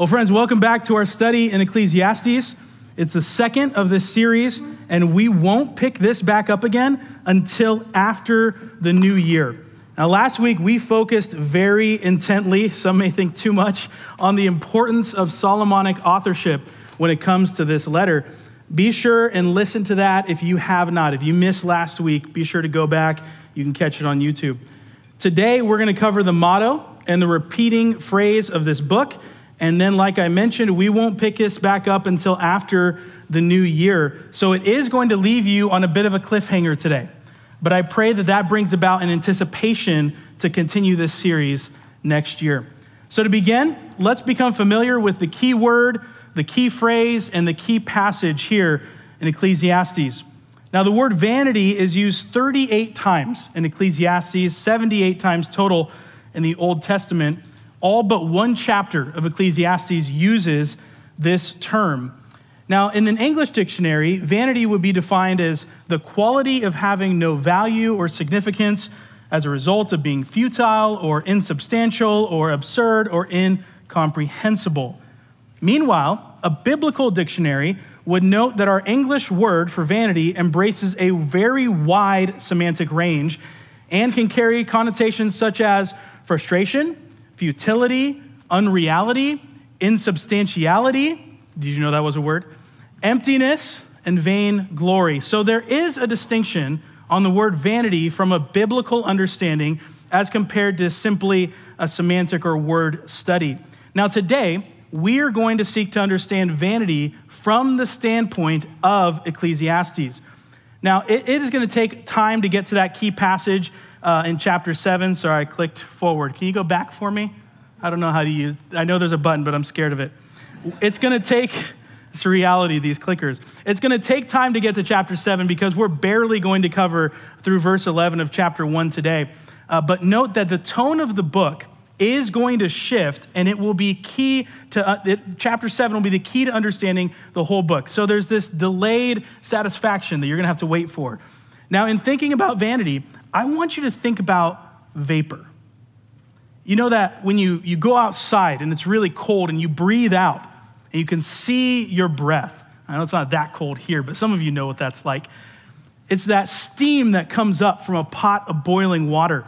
Well, friends, welcome back to our study in Ecclesiastes. It's the second of this series, and we won't pick this back up again until after the new year. Now, last week we focused very intently, some may think too much, on the importance of Solomonic authorship when it comes to this letter. Be sure and listen to that if you have not. If you missed last week, be sure to go back. You can catch it on YouTube. Today, we're going to cover the motto and the repeating phrase of this book and then, like I mentioned, we won't pick this back up until after the new year. So it is going to leave you on a bit of a cliffhanger today. But I pray that that brings about an anticipation to continue this series next year. So, to begin, let's become familiar with the key word, the key phrase, and the key passage here in Ecclesiastes. Now, the word vanity is used 38 times in Ecclesiastes, 78 times total in the Old Testament all but one chapter of Ecclesiastes uses this term. Now, in an English dictionary, vanity would be defined as the quality of having no value or significance as a result of being futile or insubstantial or absurd or incomprehensible. Meanwhile, a biblical dictionary would note that our English word for vanity embraces a very wide semantic range and can carry connotations such as frustration, futility, unreality, insubstantiality. Did you know that was a word? Emptiness and vain glory. So there is a distinction on the word vanity from a biblical understanding as compared to simply a semantic or word study. Now, today, we are going to seek to understand vanity from the standpoint of Ecclesiastes. Now, it, it is going to take time to get to that key passage uh, in chapter 7. Sorry, I clicked forward. Can you go back for me? I don't know how to use I know there's a button, but I'm scared of it. It's going to take it's a reality, these clickers. It's going to take time to get to chapter 7 because we're barely going to cover through verse 11 of chapter 1 today. Uh, but note that the tone of the book is going to shift and it will be key to uh, it, chapter 7 will be the key to understanding the whole book so there's this delayed satisfaction that you're going to have to wait for now in thinking about vanity I want you to think about vapor. You know that when you, you go outside and it's really cold and you breathe out and you can see your breath. I know it's not that cold here, but some of you know what that's like. It's that steam that comes up from a pot of boiling water.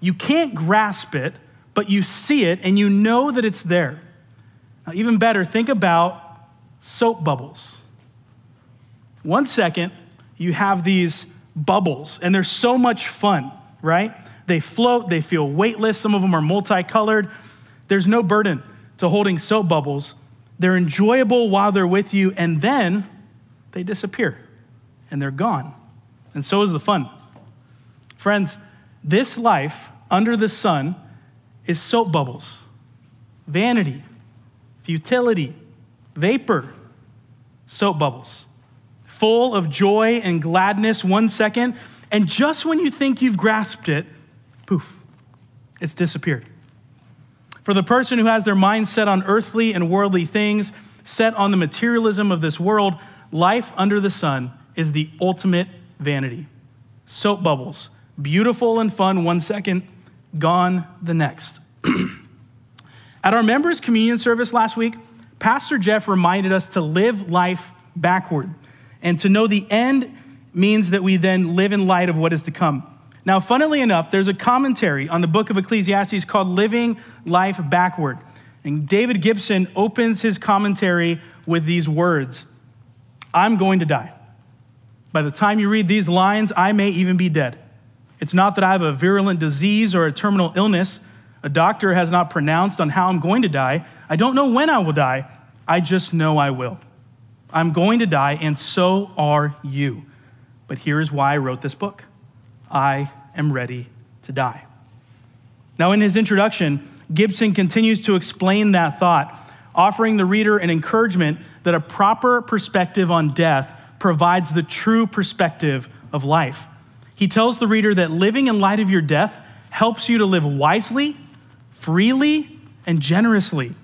You can't grasp it, but you see it and you know that it's there. Now, even better, think about soap bubbles. One second, you have these bubbles, and they're so much fun, right? They float, they feel weightless. Some of them are multicolored. There's no burden to holding soap bubbles. They're enjoyable while they're with you, and then they disappear and they're gone. And so is the fun. Friends, this life under the sun is soap bubbles, vanity, futility, vapor, soap bubbles full of joy and gladness one second, and just when you think you've grasped it, poof, it's disappeared. For the person who has their mind set on earthly and worldly things, set on the materialism of this world, life under the sun is the ultimate vanity. Soap bubbles, beautiful and fun one second, gone the next. At our members' communion service last week, Pastor Jeff reminded us to live life backward. And to know the end means that we then live in light of what is to come. Now, funnily enough, there's a commentary on the book of Ecclesiastes called Living Life Backward. And David Gibson opens his commentary with these words I'm going to die. By the time you read these lines, I may even be dead. It's not that I have a virulent disease or a terminal illness. A doctor has not pronounced on how I'm going to die. I don't know when I will die. I just know I will. I'm going to die, and so are you. But here is why I wrote this book I am ready to die. Now, in his introduction, Gibson continues to explain that thought, offering the reader an encouragement that a proper perspective on death provides the true perspective of life. He tells the reader that living in light of your death helps you to live wisely, freely, and generously.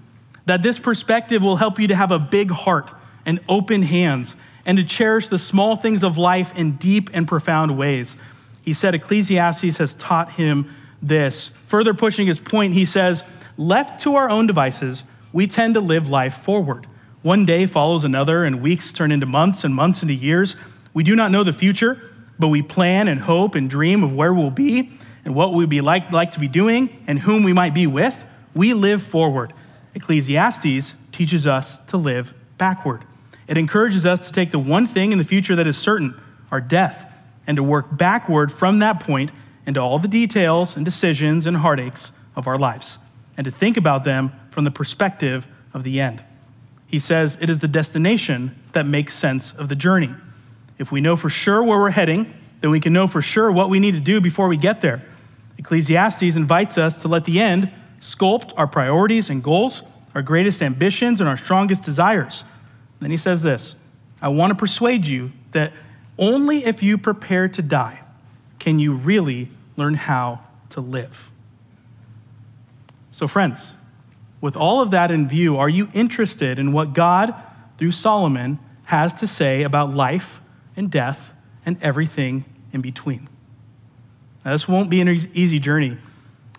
That this perspective will help you to have a big heart and open hands and to cherish the small things of life in deep and profound ways. He said Ecclesiastes has taught him this. Further pushing his point, he says, Left to our own devices, we tend to live life forward. One day follows another, and weeks turn into months, and months into years. We do not know the future, but we plan and hope and dream of where we'll be and what we'd be like, like to be doing and whom we might be with. We live forward. Ecclesiastes teaches us to live backward. It encourages us to take the one thing in the future that is certain, our death, and to work backward from that point into all the details and decisions and heartaches of our lives, and to think about them from the perspective of the end. He says it is the destination that makes sense of the journey. If we know for sure where we're heading, then we can know for sure what we need to do before we get there. Ecclesiastes invites us to let the end sculpt our priorities and goals, our greatest ambitions, and our strongest desires. Then he says this I want to persuade you that only if you prepare to die can you really learn how to live. So, friends, with all of that in view, are you interested in what God, through Solomon, has to say about life and death and everything in between? Now, this won't be an easy journey.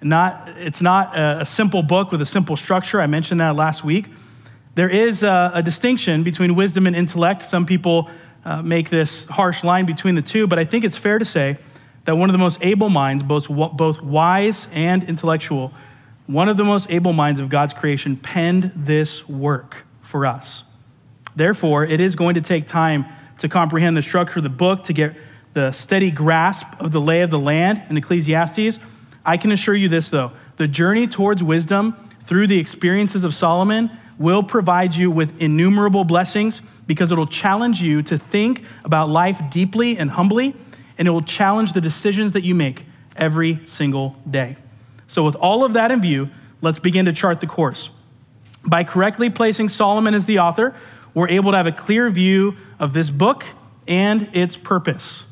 Not, it's not a simple book with a simple structure. I mentioned that last week. There is a, a distinction between wisdom and intellect. Some people uh, make this harsh line between the two, but I think it's fair to say that one of the most able minds, both, both wise and intellectual, one of the most able minds of God's creation penned this work for us. Therefore, it is going to take time to comprehend the structure of the book, to get the steady grasp of the lay of the land in Ecclesiastes. I can assure you this, though the journey towards wisdom through the experiences of Solomon will provide you with innumerable blessings because it'll challenge you to think about life deeply and humbly, and it will challenge the decisions that you make every single day. So, with all of that in view, let's begin to chart the course. By correctly placing Solomon as the author, we're able to have a clear view of this book and its purpose.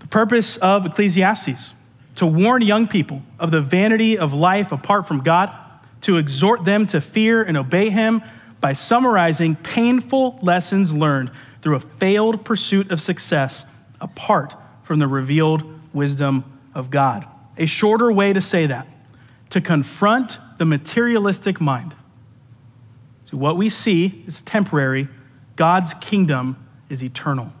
The purpose of Ecclesiastes to warn young people of the vanity of life apart from God to exhort them to fear and obey him by summarizing painful lessons learned through a failed pursuit of success apart from the revealed wisdom of God. A shorter way to say that, to confront the materialistic mind. So, what we see is temporary, God's kingdom is eternal.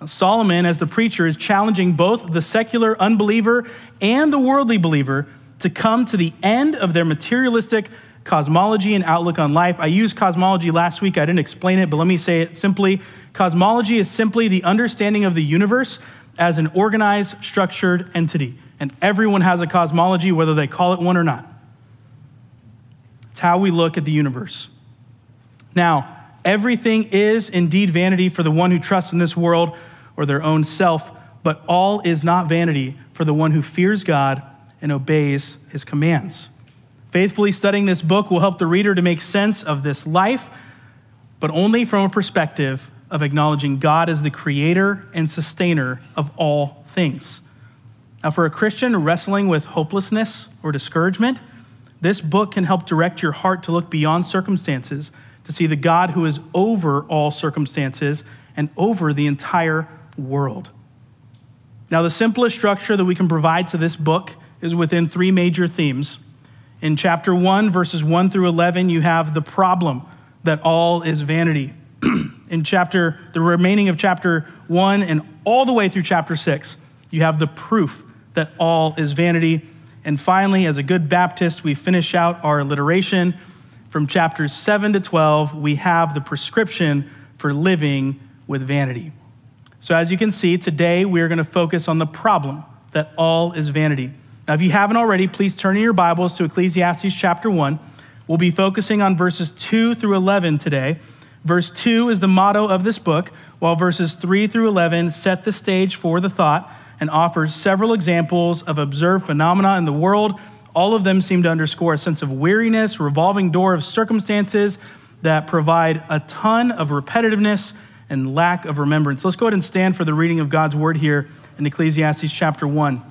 Now, Solomon, as the preacher, is challenging both the secular unbeliever and the worldly believer to come to the end of their materialistic cosmology and outlook on life. I used cosmology last week. I didn't explain it, but let me say it simply. Cosmology is simply the understanding of the universe as an organized, structured entity. And everyone has a cosmology, whether they call it one or not. It's how we look at the universe. Now, everything is indeed vanity for the one who trusts in this world or their own self, but all is not vanity for the one who fears God and obeys his commands. Faithfully studying this book will help the reader to make sense of this life, but only from a perspective of acknowledging God as the creator and sustainer of all things. Now, for a Christian wrestling with hopelessness or discouragement, this book can help direct your heart to look beyond circumstances, to see the God who is over all circumstances and over the entire world. Now, the simplest structure that we can provide to this book is within three major themes. In chapter 1, verses 1 through 11, you have the problem that all is vanity. in chapter, the remaining of chapter 1 and all the way through chapter 6, you have the proof that all is vanity. And finally, as a good Baptist, we finish out our alliteration. From chapters 7 to 12, we have the prescription for living with vanity. So, as you can see, today we are going to focus on the problem that all is vanity. Now, if you haven't already, please turn in your Bibles to Ecclesiastes chapter 1. We'll be focusing on verses 2 through 11 today. Verse 2 is the motto of this book, while verses 3 through 11 set the stage for the thought and offers several examples of observed phenomena in the world. All of them seem to underscore a sense of weariness, revolving door of circumstances that provide a ton of repetitiveness and lack of remembrance. Let's go ahead and stand for the reading of God's word here in Ecclesiastes chapter 1.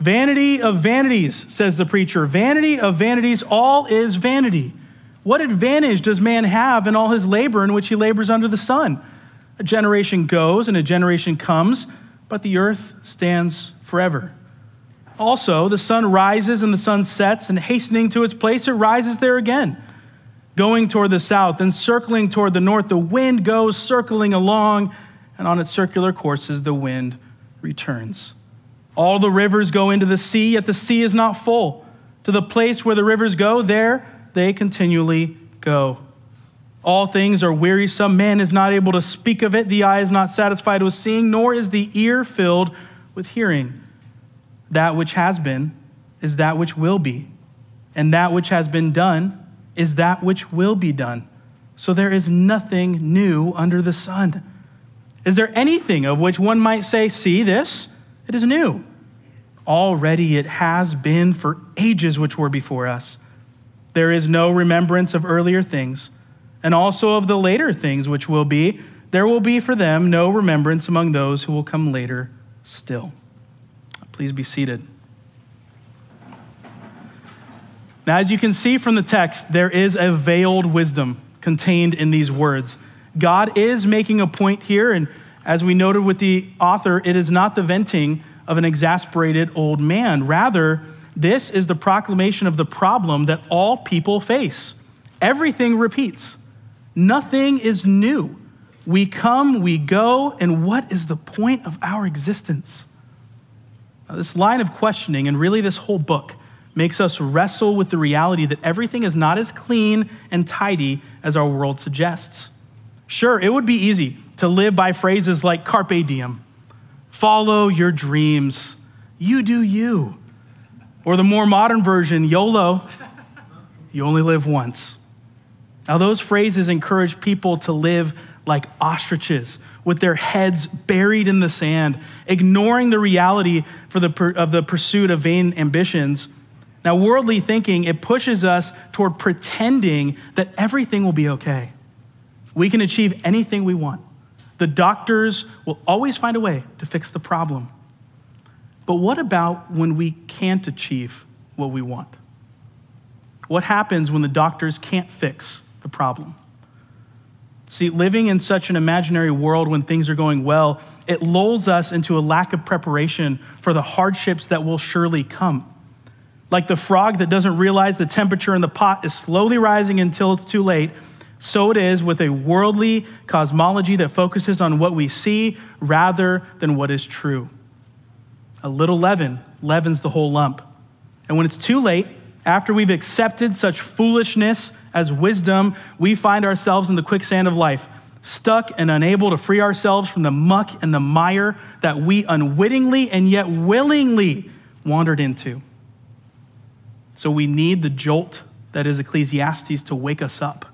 Vanity of vanities, says the preacher. Vanity of vanities, all is vanity. What advantage does man have in all his labor in which he labors under the sun? A generation goes and a generation comes, but the earth stands forever. Also, the sun rises and the sun sets, and hastening to its place, it rises there again. Going toward the south and circling toward the north, the wind goes circling along, and on its circular courses, the wind returns. All the rivers go into the sea, yet the sea is not full. To the place where the rivers go, there they continually go. All things are wearisome. Man is not able to speak of it. The eye is not satisfied with seeing, nor is the ear filled with hearing. That which has been is that which will be, and that which has been done is that which will be done. So there is nothing new under the sun. Is there anything of which one might say, See this? It is new. Already it has been for ages which were before us. There is no remembrance of earlier things, and also of the later things which will be. There will be for them no remembrance among those who will come later still. Please be seated. Now, as you can see from the text, there is a veiled wisdom contained in these words. God is making a point here, and as we noted with the author, it is not the venting of an exasperated old man. Rather, this is the proclamation of the problem that all people face. Everything repeats, nothing is new. We come, we go, and what is the point of our existence? Now, this line of questioning, and really this whole book, makes us wrestle with the reality that everything is not as clean and tidy as our world suggests. Sure, it would be easy to live by phrases like carpe diem, follow your dreams, you do you. Or the more modern version, YOLO, you only live once. Now, those phrases encourage people to live like ostriches with their heads buried in the sand, ignoring the reality for the, of the pursuit of vain ambitions. Now, worldly thinking, it pushes us toward pretending that everything will be okay. We can achieve anything we want. The doctors will always find a way to fix the problem. But what about when we can't achieve what we want? What happens when the doctors can't fix the problem? See, living in such an imaginary world when things are going well, it lulls us into a lack of preparation for the hardships that will surely come. Like the frog that doesn't realize the temperature in the pot is slowly rising until it's too late, so it is with a worldly cosmology that focuses on what we see rather than what is true. A little leaven leavens the whole lump. And when it's too late, after we've accepted such foolishness as wisdom, we find ourselves in the quicksand of life, stuck and unable to free ourselves from the muck and the mire that we unwittingly and yet willingly wandered into. So we need the jolt that is Ecclesiastes to wake us up,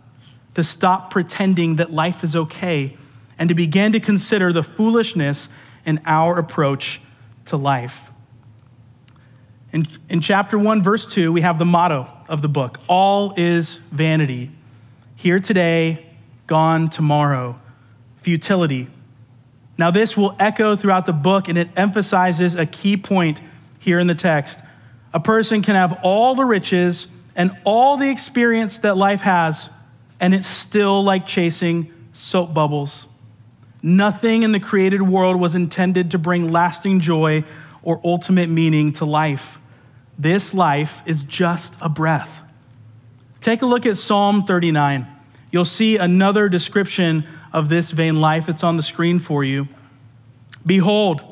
to stop pretending that life is okay, and to begin to consider the foolishness in our approach to life. In, in chapter 1, verse 2, we have the motto of the book All is vanity. Here today, gone tomorrow. Futility. Now, this will echo throughout the book, and it emphasizes a key point here in the text. A person can have all the riches and all the experience that life has, and it's still like chasing soap bubbles. Nothing in the created world was intended to bring lasting joy or ultimate meaning to life. This life is just a breath. Take a look at Psalm 39. You'll see another description of this vain life. It's on the screen for you. Behold,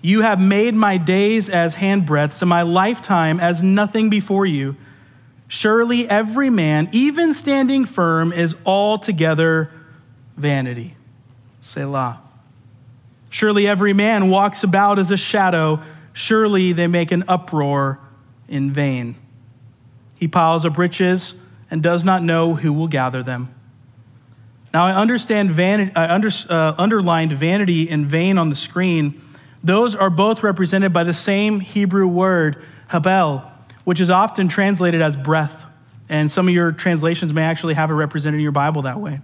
you have made my days as handbreadths and my lifetime as nothing before you. Surely every man, even standing firm, is altogether vanity. Selah. Surely every man walks about as a shadow. Surely they make an uproar in vain. He piles up riches and does not know who will gather them. Now, I understand vanity, I under, uh, underlined vanity and vain on the screen. Those are both represented by the same Hebrew word, habel, which is often translated as breath. And some of your translations may actually have it represented in your Bible that way.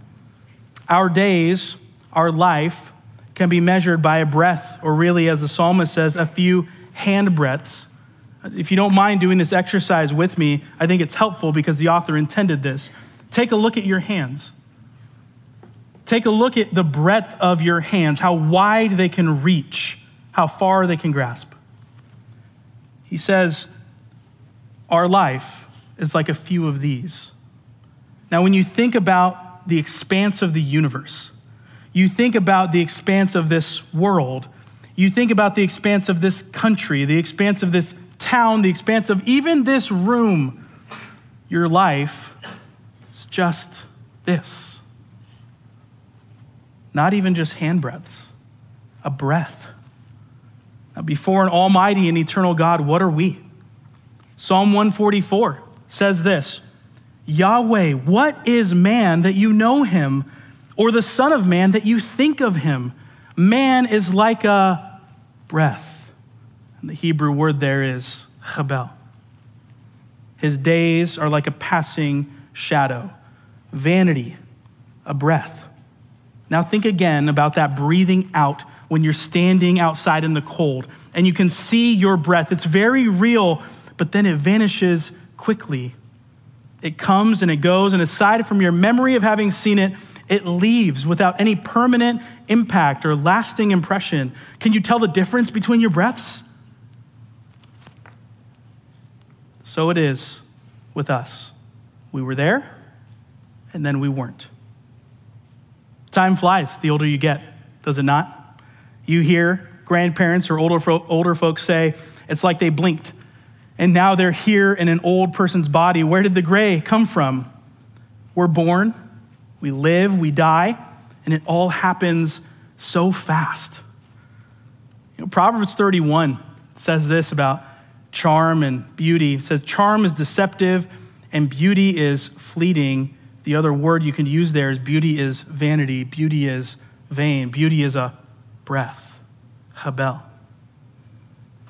Our days, our life, can be measured by a breath, or really, as the psalmist says, a few hand breaths. If you don't mind doing this exercise with me, I think it's helpful because the author intended this. Take a look at your hands. Take a look at the breadth of your hands, how wide they can reach, how far they can grasp. He says, Our life is like a few of these. Now, when you think about the expanse of the universe, you think about the expanse of this world, you think about the expanse of this country, the expanse of this town, the expanse of even this room, your life is just this. Not even just handbreadths, a breath. Now, before an almighty and eternal God, what are we? Psalm 144 says this Yahweh, what is man that you know him, or the Son of Man that you think of him? Man is like a breath. And the Hebrew word there is chabel. His days are like a passing shadow, vanity, a breath. Now think again about that breathing out when you're standing outside in the cold and you can see your breath. It's very real, but then it vanishes quickly. It comes and it goes, and aside from your memory of having seen it, it leaves without any permanent impact or lasting impression. Can you tell the difference between your breaths? So it is with us. We were there, and then we weren't. Time flies the older you get, does it not? You hear grandparents or older, older folks say, it's like they blinked and now they're here in an old person's body. Where did the gray come from? We're born, we live, we die, and it all happens so fast. You know, Proverbs 31 says this about charm and beauty. It says, Charm is deceptive and beauty is fleeting. The other word you can use there is beauty is vanity, beauty is vain, beauty is a breath, habel.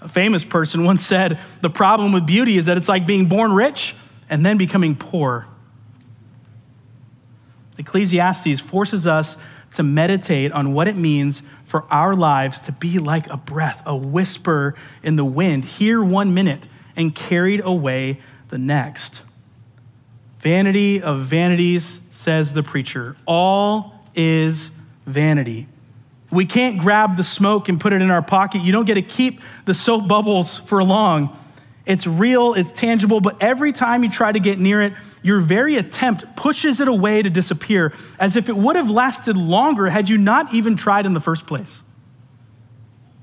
A famous person once said, The problem with beauty is that it's like being born rich and then becoming poor. Ecclesiastes forces us to meditate on what it means for our lives to be like a breath, a whisper in the wind, here one minute and carried away the next. Vanity of vanities, says the preacher. All is vanity. We can't grab the smoke and put it in our pocket. You don't get to keep the soap bubbles for long. It's real, it's tangible, but every time you try to get near it, your very attempt pushes it away to disappear, as if it would have lasted longer had you not even tried in the first place.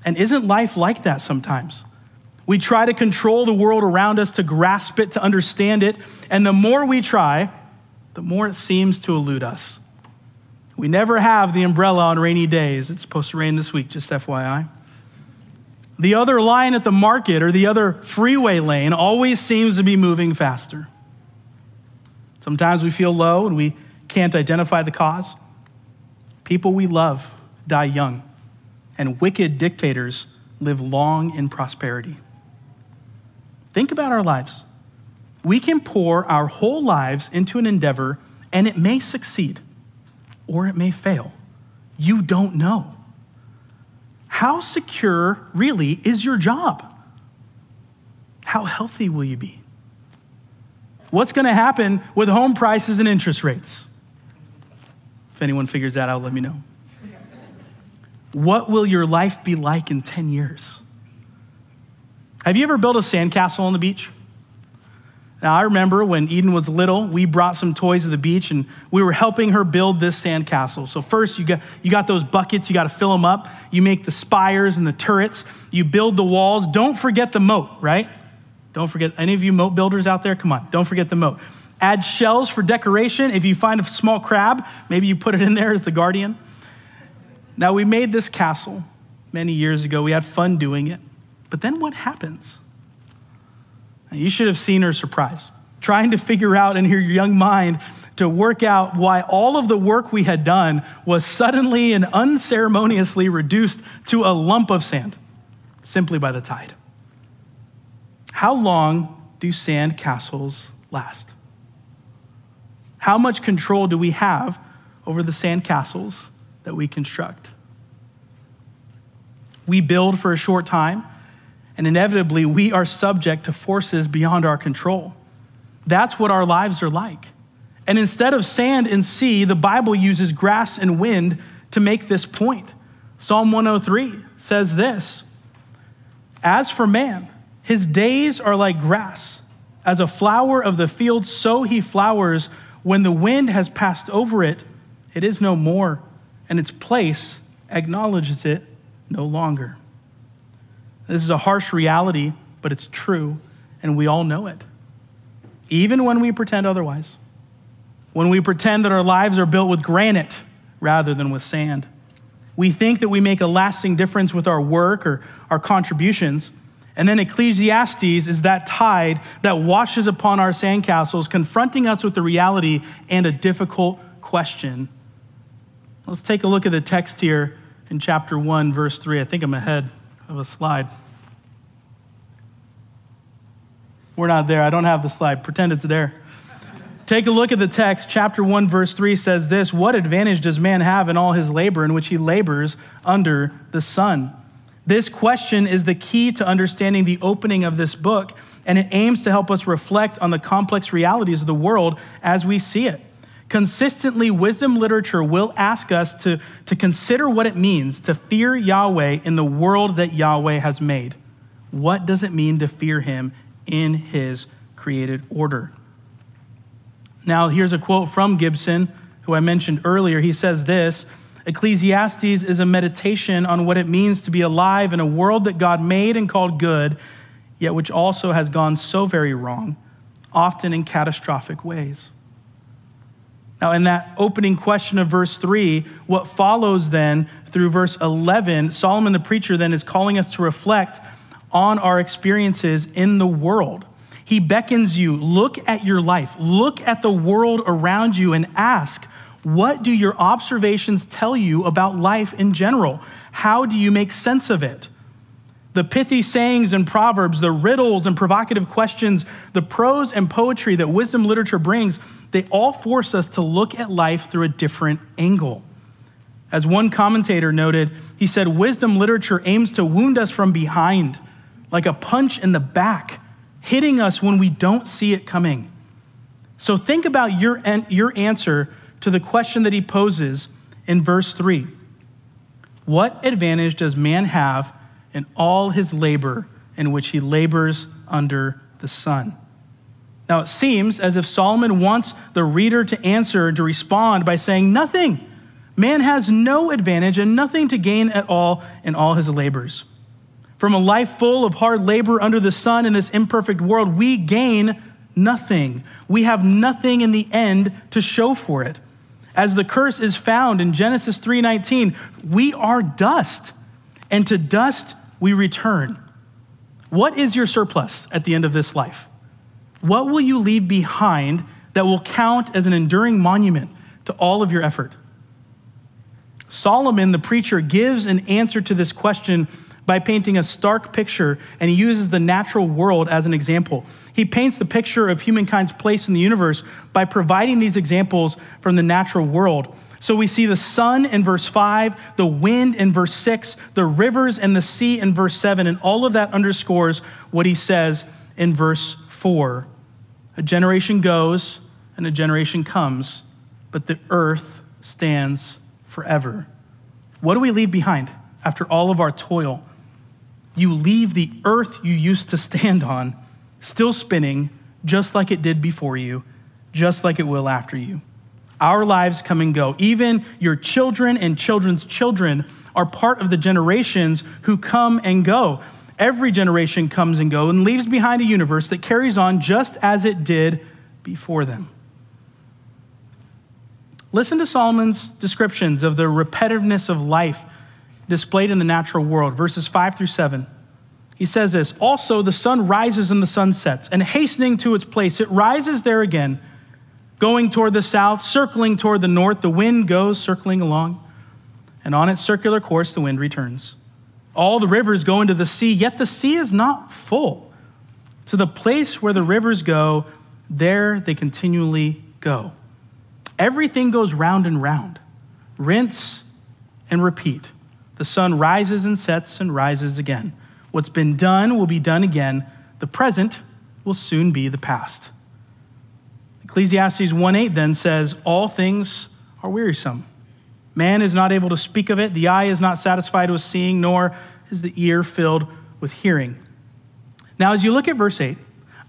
And isn't life like that sometimes? We try to control the world around us, to grasp it, to understand it, and the more we try, the more it seems to elude us. We never have the umbrella on rainy days. It's supposed to rain this week, just FYI. The other line at the market or the other freeway lane always seems to be moving faster. Sometimes we feel low and we can't identify the cause. People we love die young, and wicked dictators live long in prosperity. Think about our lives. We can pour our whole lives into an endeavor, and it may succeed or it may fail. You don't know. How secure, really, is your job? How healthy will you be? What's going to happen with home prices and interest rates? If anyone figures that out, let me know. What will your life be like in 10 years? Have you ever built a sandcastle on the beach? Now, I remember when Eden was little, we brought some toys to the beach and we were helping her build this sandcastle. So, first, you got, you got those buckets, you got to fill them up. You make the spires and the turrets, you build the walls. Don't forget the moat, right? Don't forget, any of you moat builders out there, come on, don't forget the moat. Add shells for decoration. If you find a small crab, maybe you put it in there as the guardian. Now, we made this castle many years ago. We had fun doing it. But then what happens? You should have seen her surprise, trying to figure out in her young mind to work out why all of the work we had done was suddenly and unceremoniously reduced to a lump of sand simply by the tide. How long do sand castles last? How much control do we have over the sand castles that we construct? We build for a short time and inevitably, we are subject to forces beyond our control. That's what our lives are like. And instead of sand and sea, the Bible uses grass and wind to make this point. Psalm 103 says this As for man, His days are like grass. As a flower of the field, so he flowers. When the wind has passed over it, it is no more, and its place acknowledges it no longer. This is a harsh reality, but it's true, and we all know it. Even when we pretend otherwise, when we pretend that our lives are built with granite rather than with sand. We think that we make a lasting difference with our work or our contributions. And then Ecclesiastes is that tide that washes upon our sandcastles, confronting us with the reality and a difficult question. Let's take a look at the text here in chapter 1, verse 3. I think I'm ahead of a slide. We're not there. I don't have the slide. Pretend it's there. Take a look at the text. Chapter 1, verse 3 says this What advantage does man have in all his labor in which he labors under the sun? This question is the key to understanding the opening of this book, and it aims to help us reflect on the complex realities of the world as we see it. Consistently, wisdom literature will ask us to, to consider what it means to fear Yahweh in the world that Yahweh has made. What does it mean to fear him in his created order? Now, here's a quote from Gibson, who I mentioned earlier. He says this Ecclesiastes is a meditation on what it means to be alive in a world that God made and called good, yet which also has gone so very wrong, often in catastrophic ways. Now, in that opening question of verse 3, what follows then through verse 11, Solomon the preacher then is calling us to reflect on our experiences in the world. He beckons you, look at your life, look at the world around you, and ask, what do your observations tell you about life in general? How do you make sense of it? The pithy sayings and proverbs, the riddles and provocative questions, the prose and poetry that wisdom literature brings, they all force us to look at life through a different angle. As one commentator noted, he said, Wisdom literature aims to wound us from behind, like a punch in the back hitting us when we don't see it coming. So think about your, your answer to the question that he poses in verse 3 What advantage does man have in all his labor in which he labors under the sun? Now, it seems as if Solomon wants the reader to answer and to respond by saying, Nothing. Man has no advantage and nothing to gain at all in all his labors. From a life full of hard labor under the sun in this imperfect world, we gain nothing. We have nothing in the end to show for it. As the curse is found in Genesis 3:19, we are dust, and to dust we return. What is your surplus at the end of this life? What will you leave behind that will count as an enduring monument to all of your effort? Solomon, the preacher, gives an answer to this question by painting a stark picture, and he uses the natural world as an example. He paints the picture of humankind's place in the universe by providing these examples from the natural world. So we see the sun in verse 5, the wind in verse 6, the rivers and the sea in verse 7, and all of that underscores what he says in verse 4. A generation goes and a generation comes, but the earth stands forever. What do we leave behind after all of our toil? you leave the earth you used to stand on still spinning just like it did before you, just like it will after you. Our lives come and go. Even your children and children's children are part of the generations who come and go. Every generation comes and goes and leaves behind a universe that carries on just as it did before them. Listen to Solomon's descriptions of the repetitiveness of life displayed in the natural world, verses 5 through 7. He says this Also, the sun rises and the sun sets, and hastening to its place, it rises there again, going toward the south, circling toward the north. The wind goes circling along, and on its circular course, the wind returns. All the rivers go into the sea, yet the sea is not full. To the place where the rivers go, there they continually go. Everything goes round and round, rinse and repeat. The sun rises and sets and rises again. What's been done will be done again. The present will soon be the past. Ecclesiastes 1:8 then says, "All things are wearisome. Man is not able to speak of it, the eye is not satisfied with seeing, nor is the ear filled with hearing." Now, as you look at verse 8,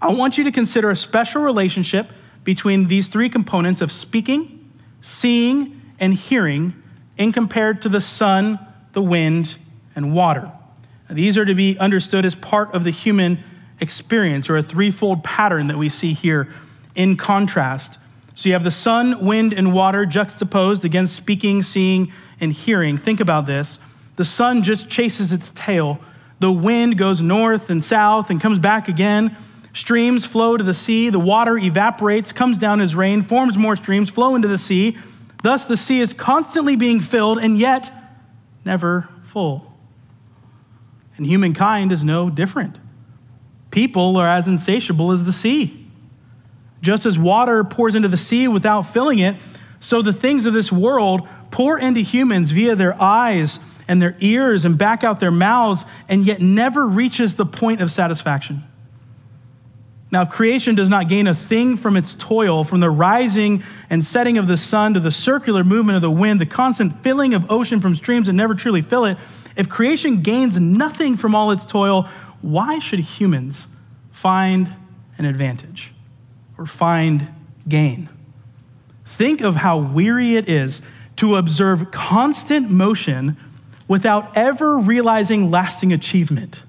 I want you to consider a special relationship between these three components of speaking, seeing, and hearing in compared to the sun, the wind, and water. Now, these are to be understood as part of the human experience or a threefold pattern that we see here in contrast. So you have the sun, wind, and water juxtaposed against speaking, seeing, and hearing. Think about this. The sun just chases its tail. The wind goes north and south and comes back again. Streams flow to the sea. The water evaporates, comes down as rain, forms more streams, flow into the sea. Thus, the sea is constantly being filled and yet never full. And humankind is no different. People are as insatiable as the sea. Just as water pours into the sea without filling it, so the things of this world pour into humans via their eyes and their ears and back out their mouths, and yet never reaches the point of satisfaction. Now, creation does not gain a thing from its toil, from the rising and setting of the sun to the circular movement of the wind, the constant filling of ocean from streams that never truly fill it. If creation gains nothing from all its toil, why should humans find an advantage or find gain? Think of how weary it is to observe constant motion without ever realizing lasting achievement.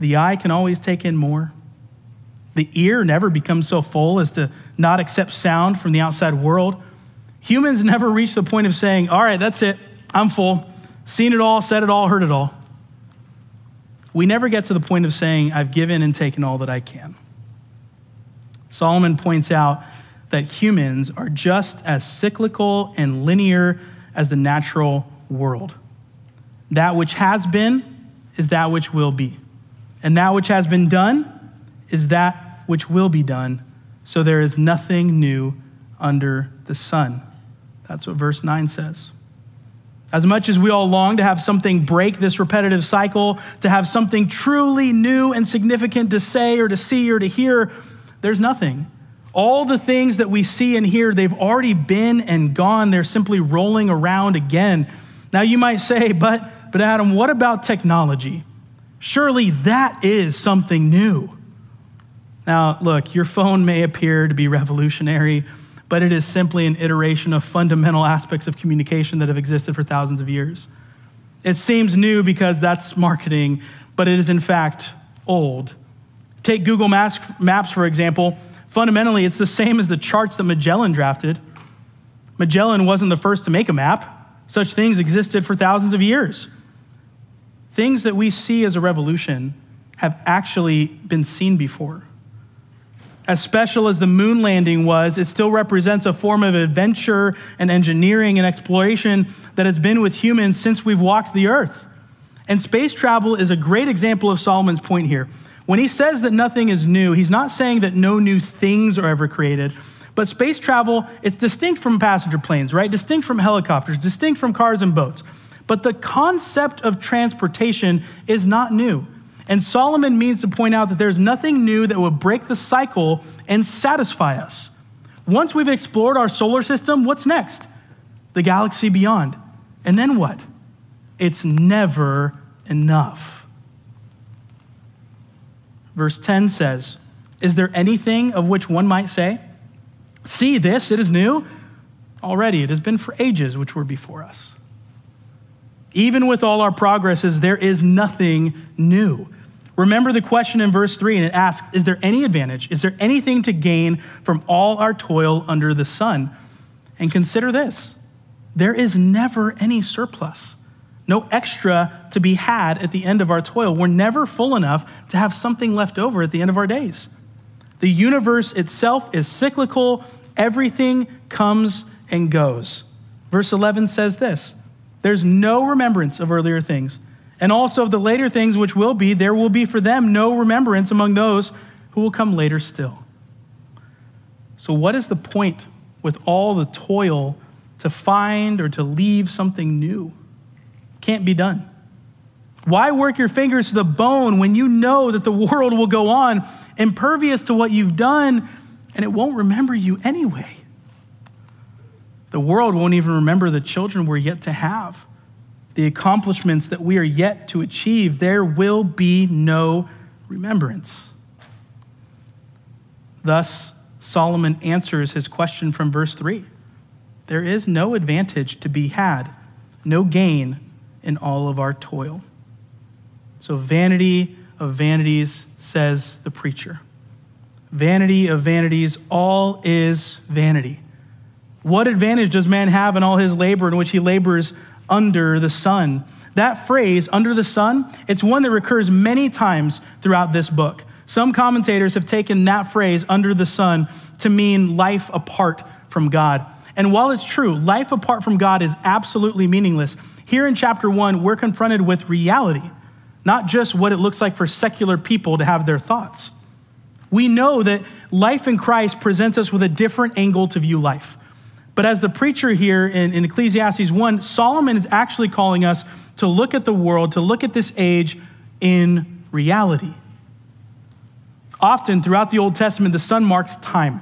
The eye can always take in more. The ear never becomes so full as to not accept sound from the outside world. Humans never reach the point of saying, All right, that's it, I'm full. Seen it all, said it all, heard it all. We never get to the point of saying, I've given and taken all that I can. Solomon points out that humans are just as cyclical and linear as the natural world. That which has been is that which will be. And that which has been done is that which will be done. So there is nothing new under the sun. That's what verse 9 says. As much as we all long to have something break this repetitive cycle, to have something truly new and significant to say or to see or to hear, there's nothing. All the things that we see and hear, they've already been and gone. They're simply rolling around again. Now you might say, but, but Adam, what about technology? Surely that is something new. Now, look, your phone may appear to be revolutionary, but it is simply an iteration of fundamental aspects of communication that have existed for thousands of years. It seems new because that's marketing, but it is in fact old. Take Google Maps, for example. Fundamentally, it's the same as the charts that Magellan drafted. Magellan wasn't the first to make a map, such things existed for thousands of years. Things that we see as a revolution have actually been seen before. As special as the moon landing was, it still represents a form of adventure and engineering and exploration that has been with humans since we've walked the earth. And space travel is a great example of Solomon's point here. When he says that nothing is new, he's not saying that no new things are ever created. But space travel, it's distinct from passenger planes, right? Distinct from helicopters, distinct from cars and boats. But the concept of transportation is not new. And Solomon means to point out that there's nothing new that would break the cycle and satisfy us. Once we've explored our solar system, what's next? The galaxy beyond. And then what? It's never enough. Verse 10 says, Is there anything of which one might say, See this, it is new? Already, it has been for ages which were before us. Even with all our progresses, there is nothing new. Remember the question in verse 3, and it asks Is there any advantage? Is there anything to gain from all our toil under the sun? And consider this there is never any surplus no extra to be had at the end of our toil. We're never full enough to have something left over at the end of our days. The universe itself is cyclical, everything comes and goes. Verse 11 says this There's no remembrance of earlier things, and also of the later things which will be, there will be for them no remembrance among those who will come later still. So, what is the point with all the toil to find or to leave something new? can't be done. Why work your fingers to the bone when you know that the world will go on impervious to what you've done and it won't remember you anyway? The world won't even remember the children we're yet to have. The accomplishments that we are yet to achieve, there will be no remembrance. Thus, Solomon answers his question from verse 3 There is no advantage to be had, no gain in all of our toil. So, vanity of vanities, says the preacher. Vanity of vanities, all is vanity. What advantage does man have in all his labor in which he labors under the sun? That phrase, under the sun, it's one that recurs many times throughout this book. Some commentators have taken that phrase, under the sun, to mean life apart from God. And while it's true, life apart from God is absolutely meaningless, here in chapter one, we're confronted with reality, not just what it looks like for secular people to have their thoughts. We know that life in Christ presents us with a different angle to view life. But as the preacher here in, in, Ecclesiastes 1, Solomon is actually calling us to look at the world, to look at this age in reality. Often throughout the Old Testament, the sun marks time.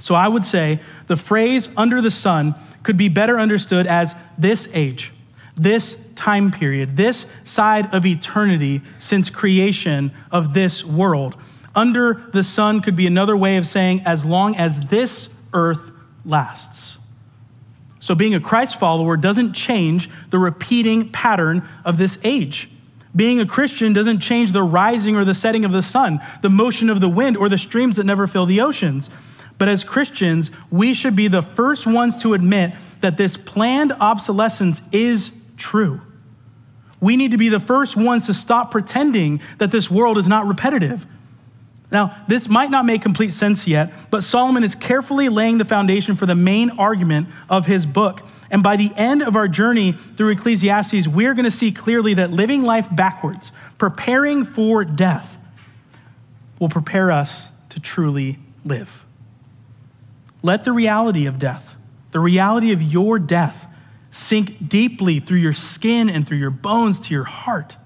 So I would say the phrase under the sun could be better understood as this age, this time period, this side of eternity since creation of this world. Under the sun could be another way of saying as long as this earth lasts. So being a Christ follower doesn't change the repeating pattern of this age. Being a Christian doesn't change the rising or the setting of the sun, the motion of the wind, or the streams that never fill the oceans. But as Christians, we should be the first ones to admit that this planned obsolescence is true. We need to be the first ones to stop pretending that this world is not repetitive. Now, this might not make complete sense yet, but Solomon is carefully laying the foundation for the main argument of his book. And by the end of our journey through Ecclesiastes, we're going to see clearly that living life backwards, preparing for death, will prepare us to truly live. Let the reality of death, the reality of your death, sink deeply through your skin and through your bones to your heart.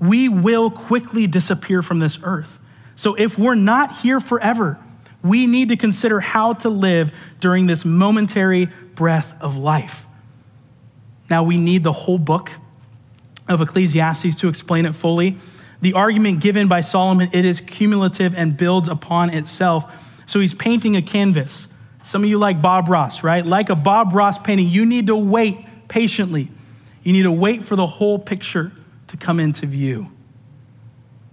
We will quickly disappear from this earth. So if we're not here forever, we need to consider how to live during this momentary breath of life. Now, we need the whole book of Ecclesiastes to explain it fully. The argument given by Solomon, it is cumulative and builds upon itself. So he's painting a canvas. Some of you like Bob Ross, right? Like a Bob Ross painting, you need to wait patiently. You need to wait for the whole picture to come into view.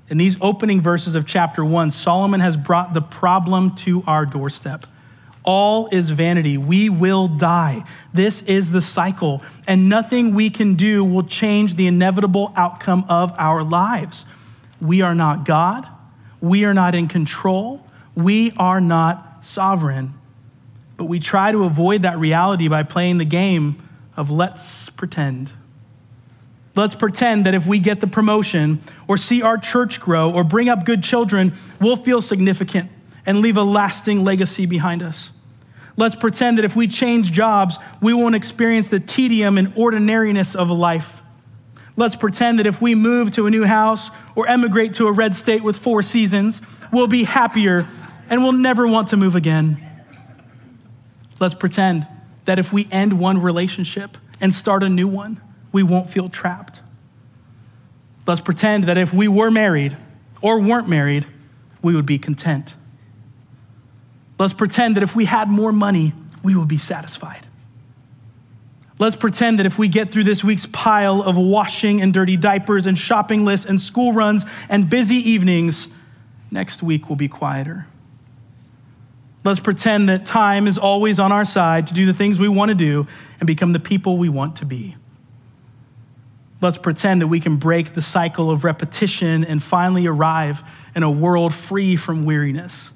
In these opening verses of chapter one, Solomon has brought the problem to our doorstep. All is vanity. We will die. This is the cycle, and nothing we can do will change the inevitable outcome of our lives. We are not God. We are not in control. We are not sovereign. But we try to avoid that reality by playing the game of let's pretend. Let's pretend that if we get the promotion or see our church grow or bring up good children, we'll feel significant and leave a lasting legacy behind us. Let's pretend that if we change jobs, we won't experience the tedium and ordinariness of life. Let's pretend that if we move to a new house or emigrate to a red state with four seasons, we'll be happier and we'll never want to move again. Let's pretend that if we end one relationship and start a new one, we won't feel trapped. Let's pretend that if we were married or weren't married, we would be content. Let's pretend that if we had more money, we would be satisfied. Let's pretend that if we get through this week's pile of washing and dirty diapers and shopping lists and school runs and busy evenings, next week will be quieter. Let's pretend that time is always on our side to do the things we want to do and become the people we want to be. Let's pretend that we can break the cycle of repetition and finally arrive in a world free from weariness.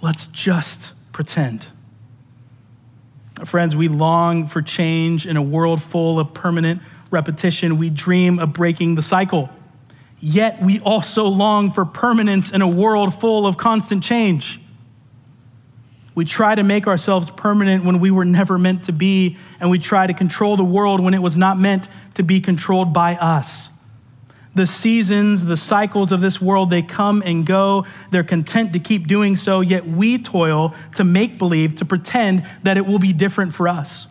Let's just pretend. Friends, we long for change in a world full of permanent repetition. We dream of breaking the cycle. Yet we also long for permanence in a world full of constant change. We try to make ourselves permanent when we were never meant to be, and we try to control the world when it was not meant to be controlled by us the seasons, the cycles of this world, they come and go. They're content to keep doing so, yet we toil to make believe, to pretend that it will be different for us.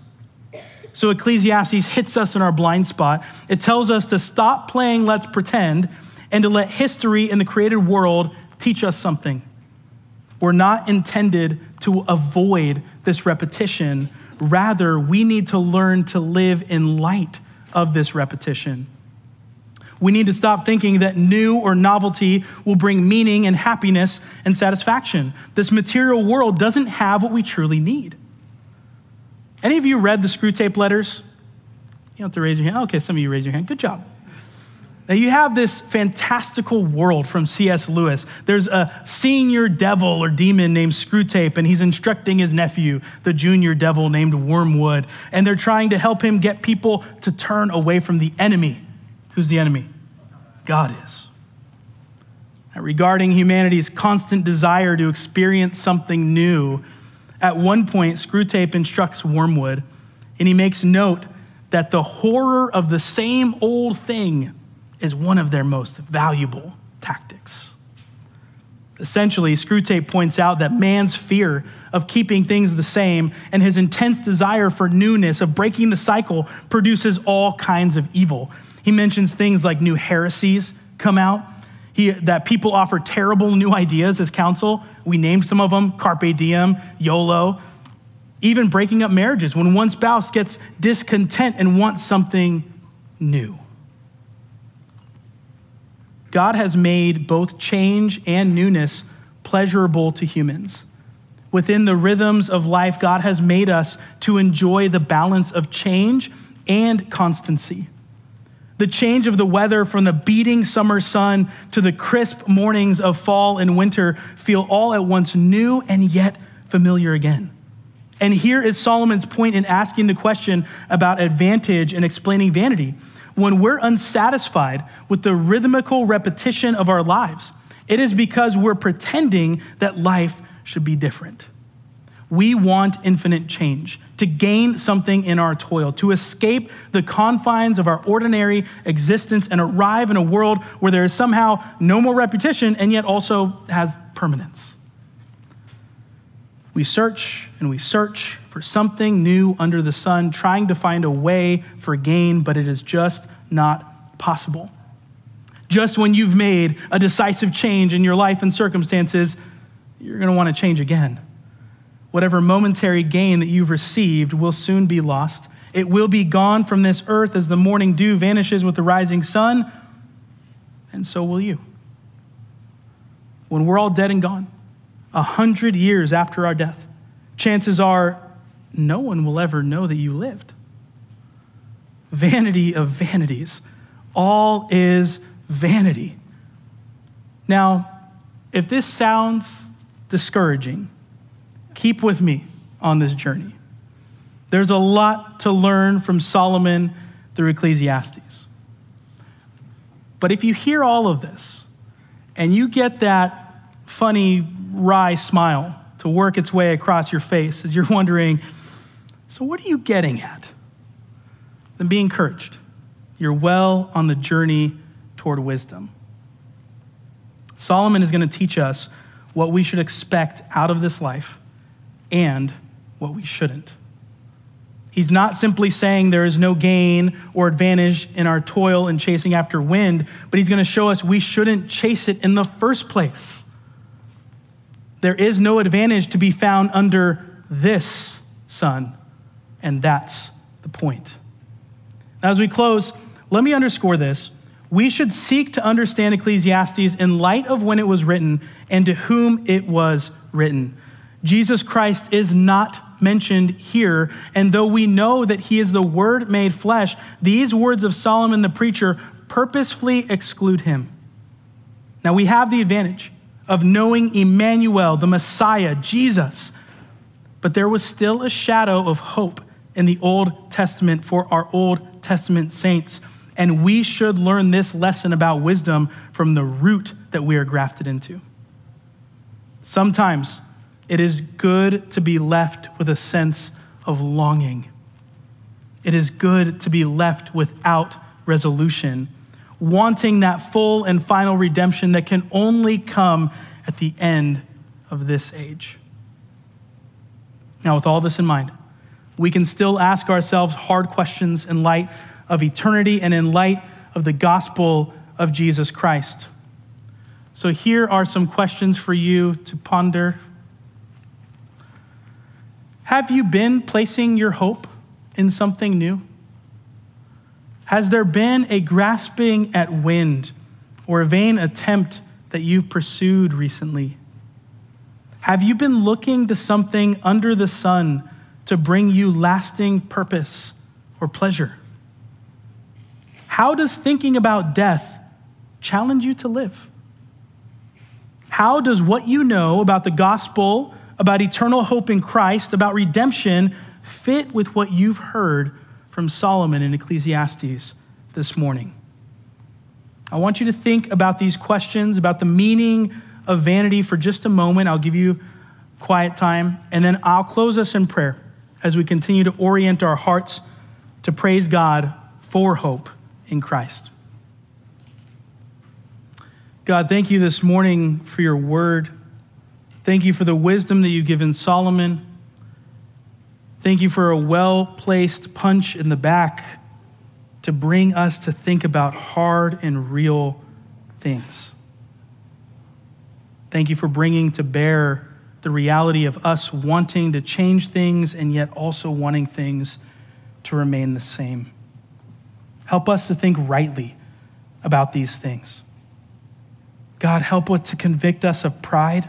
So Ecclesiastes hits us in our blind spot. It tells us to stop playing let's pretend and to let history and the created world teach us something. We're not intended to avoid this repetition. Rather, we need to learn to live in light of this repetition. We need to stop thinking that new or novelty will bring meaning and happiness and satisfaction. This material world doesn't have what we truly need. Any of you read the Screwtape letters? You don't have to raise your hand. Okay, some of you raise your hand. Good job. Now, you have this fantastical world from C.S. Lewis. There's a senior devil or demon named Screwtape, and he's instructing his nephew, the junior devil named Wormwood. And they're trying to help him get people to turn away from the enemy. Who's the enemy? God is. Now, regarding humanity's constant desire to experience something new, at one point, Screwtape instructs Wormwood, and he makes note that the horror of the same old thing is one of their most valuable tactics. Essentially, Screwtape points out that man's fear of keeping things the same and his intense desire for newness, of breaking the cycle, produces all kinds of evil. He mentions things like new heresies come out, he, that people offer terrible new ideas as counsel. We named some of them Carpe Diem, YOLO, even breaking up marriages when one spouse gets discontent and wants something new. God has made both change and newness pleasurable to humans. Within the rhythms of life, God has made us to enjoy the balance of change and constancy. The change of the weather from the beating summer sun to the crisp mornings of fall and winter feel all at once new and yet familiar again. And here is Solomon's point in asking the question about advantage and explaining vanity when we're unsatisfied with the rhythmical repetition of our lives, it is because we're pretending that life should be different. We want infinite change, to gain something in our toil, to escape the confines of our ordinary existence and arrive in a world where there is somehow no more repetition and yet also has permanence. We search and we search for something new under the sun, trying to find a way for gain, but it is just not possible. Just when you've made a decisive change in your life and circumstances, you're going to want to change again. Whatever momentary gain that you've received will soon be lost. It will be gone from this earth as the morning dew vanishes with the rising sun, and so will you. When we're all dead and gone, a hundred years after our death, chances are no one will ever know that you lived. Vanity of vanities. All is vanity. Now, if this sounds discouraging, keep with me on this journey. There's a lot to learn from Solomon through Ecclesiastes. But if you hear all of this and you get that funny, wry smile to work its way across your face as you're wondering, so, what are you getting at? Then be encouraged. You're well on the journey toward wisdom. Solomon is going to teach us what we should expect out of this life and what we shouldn't. He's not simply saying there is no gain or advantage in our toil and chasing after wind, but he's going to show us we shouldn't chase it in the first place. There is no advantage to be found under this sun and that's the point. Now, as we close, let me underscore this. We should seek to understand Ecclesiastes in light of when it was written and to whom it was written. Jesus Christ is not mentioned here, and though we know that he is the Word made flesh, these words of Solomon the preacher purposefully exclude him. Now, we have the advantage of knowing Emmanuel, the Messiah, Jesus, but there was still a shadow of hope in the Old Testament for our Old Testament saints. And we should learn this lesson about wisdom from the root that we are grafted into. Sometimes it is good to be left with a sense of longing. It is good to be left without resolution, wanting that full and final redemption that can only come at the end of this age. Now, with all this in mind, We can still ask ourselves hard questions in light of eternity and in light of the gospel of Jesus Christ. So, here are some questions for you to ponder. Have you been placing your hope in something new? Has there been a grasping at wind or a vain attempt that you've pursued recently? Have you been looking to something under the sun to bring you lasting purpose or pleasure? How does thinking about death challenge you to live? How does what you know about the gospel, about eternal hope in Christ, about redemption, fit with what you've heard from Solomon in Ecclesiastes this morning? I want you to think about these questions, about the meaning of vanity for just a moment. I'll give you quiet time, and then I'll close us in prayer as we continue to orient our hearts to praise God for hope in Christ. God, thank you this morning for your word. Thank you for the wisdom that you've given Solomon. Thank you for a well placed punch in the back to bring us to think about hard and real things. Thank you for bringing to bear the reality of us wanting to change things and yet also wanting things to remain the same. Help us to think rightly about these things. God, help us to convict us of pride.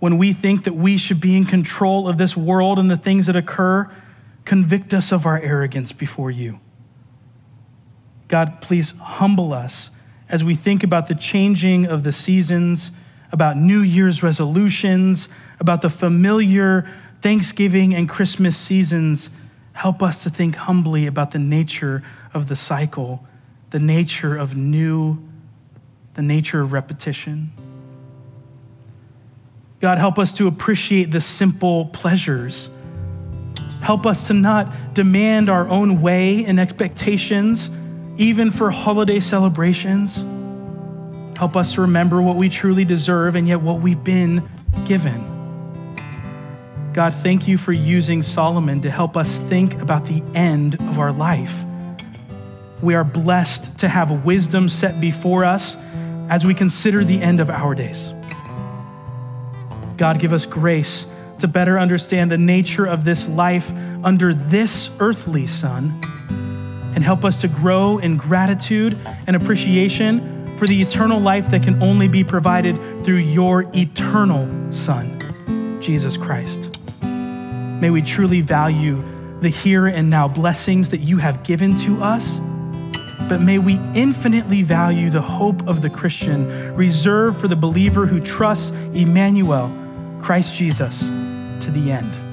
When we think that we should be in control of this world and the things that occur, convict us of our arrogance before you. God, please humble us as we think about the changing of the seasons, about New Year's resolutions, about the familiar Thanksgiving and Christmas seasons, help us to think humbly about the nature of the cycle, the nature of new, the nature of repetition. God, help us to appreciate the simple pleasures. Help us to not demand our own way and expectations even for holiday celebrations. Help us remember what we truly deserve and yet what we've been given. God, thank you for using Solomon to help us think about the end of our life. We are blessed to have wisdom set before us as we consider the end of our days. God, give us grace to better understand the nature of this life under this earthly sun and help us to grow in gratitude and appreciation for the eternal life that can only be provided through your eternal Son, Jesus Christ. May we truly value the here and now blessings that you have given to us, but may we infinitely value the hope of the Christian reserved for the believer who trusts Emmanuel, Christ Jesus, to the end.